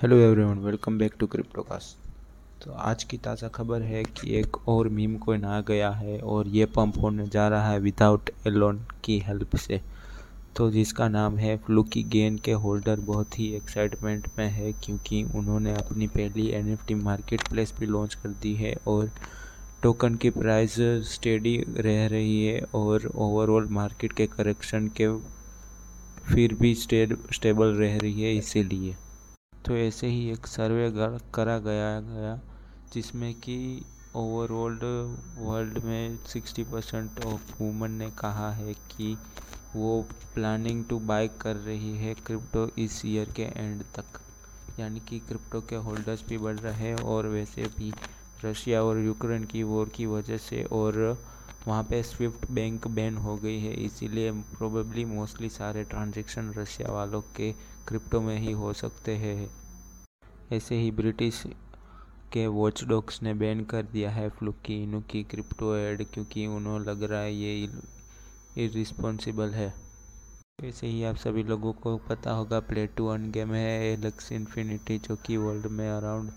Hello everyone welcome back to Cryptocast तो आज की ताज़ा खबर है कि एक और मीम कोइन आ गया है और ये पंप होने जा रहा है विदाउट एलोन की हेल्प से। तो जिसका नाम है फ्लूकी गेन के होल्डर बहुत ही एक्साइटमेंट में है क्योंकि उन्होंने अपनी पहली एनएफटी मार्केट प्लेस भी लॉन्च कर दी है और टोकन की प्राइस स्टेडी रह रही है और ओवरऑल मार्केट के करेक्शन के फिर भी स्टेबल रह रही है इसीलिए। तो ऐसे ही एक सर्वे करा गया गया, जिसमें कि ओवरऑल वर्ल्ड में सिक्सटी परसेंट ऑफ़ वुमन ने कहा है कि वो प्लानिंग टू बाय कर रही है क्रिप्टो इस ईयर के एंड तक। यानी कि क्रिप्टो के होल्डर्स भी बढ़ रहे हैं और वैसे भी रशिया और यूक्रेन की वॉर की वजह से और वहाँ पे स्विफ्ट बैंक बैन हो गई है। इसीलिए प्रोबेबली मोस्टली सारे ट्रांजेक्शन रशिया वालों के क्रिप्टो में ही हो सकते हैं। ऐसे ही ब्रिटिश के वॉच डॉग्स ने बैन कर दिया है फ्लुकी इनू की क्रिप्टो एड क्योंकि उन्होंने लग रहा है ये इरिस्पॉन्सिबल है। ऐसे ही आप सभी लोगों को पता होगा प्ले टू वन गेम है एलेक्स इन्फिनिटी जो कि वर्ल्ड में अराउंड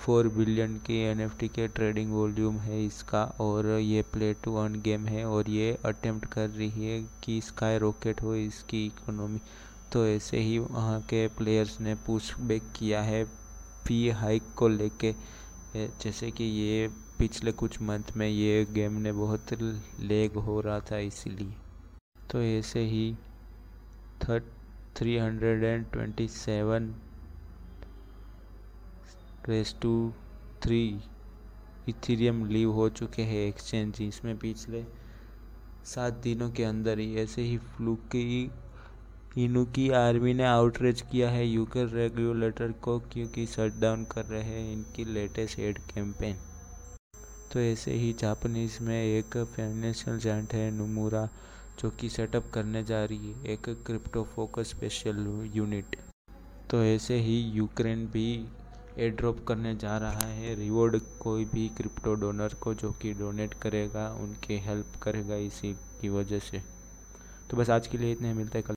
फोर बिलियन की एन के ट्रेडिंग वॉल्यूम है इसका और ये प्ले टू वन गेम है और ये अटेम्प्ट कर रही है कि स्काई रॉकेट हो इसकी इकोनॉमी। तो ऐसे ही वहाँ के प्लेयर्स ने पुश बैक किया है फ़ी हाइक को लेके। जैसे कि ये पिछले कुछ मंथ में ये गेम ने बहुत लेग हो रहा था इसीलिए। तो ऐसे ही third three hundred and twenty seven race two three, Ethereum live हो चुके हैं एक्सचेंज इसमें पिछले सात दिनों के अंदर ही ऐसे ही फ्लूक की, इनू की आर्मी ने आउटरीच किया है। यूके रेगुलेटर को क्योंकि शट डाउन कर रहे हैं इनकी लेटेस्ट एड कैंपेन। तो ऐसे ही जापानीज में एक फाइनेंशियल जॉइंट है नुमुरा, जो कि सेटअप करने जा रही है एक क्रिप्टो फोकस स्पेशल यूनिट। तो ऐसे ही यूक्रेन भी एयर ड्रॉप करने जा रहा है। रिवॉर्ड कोई भी क्रिप्टो डोनर को जो कि डोनेट करेगा, उनके हेल्प करेगा इसी की वजह से। तो बस आज के लिए इतने मिलते हैं कल।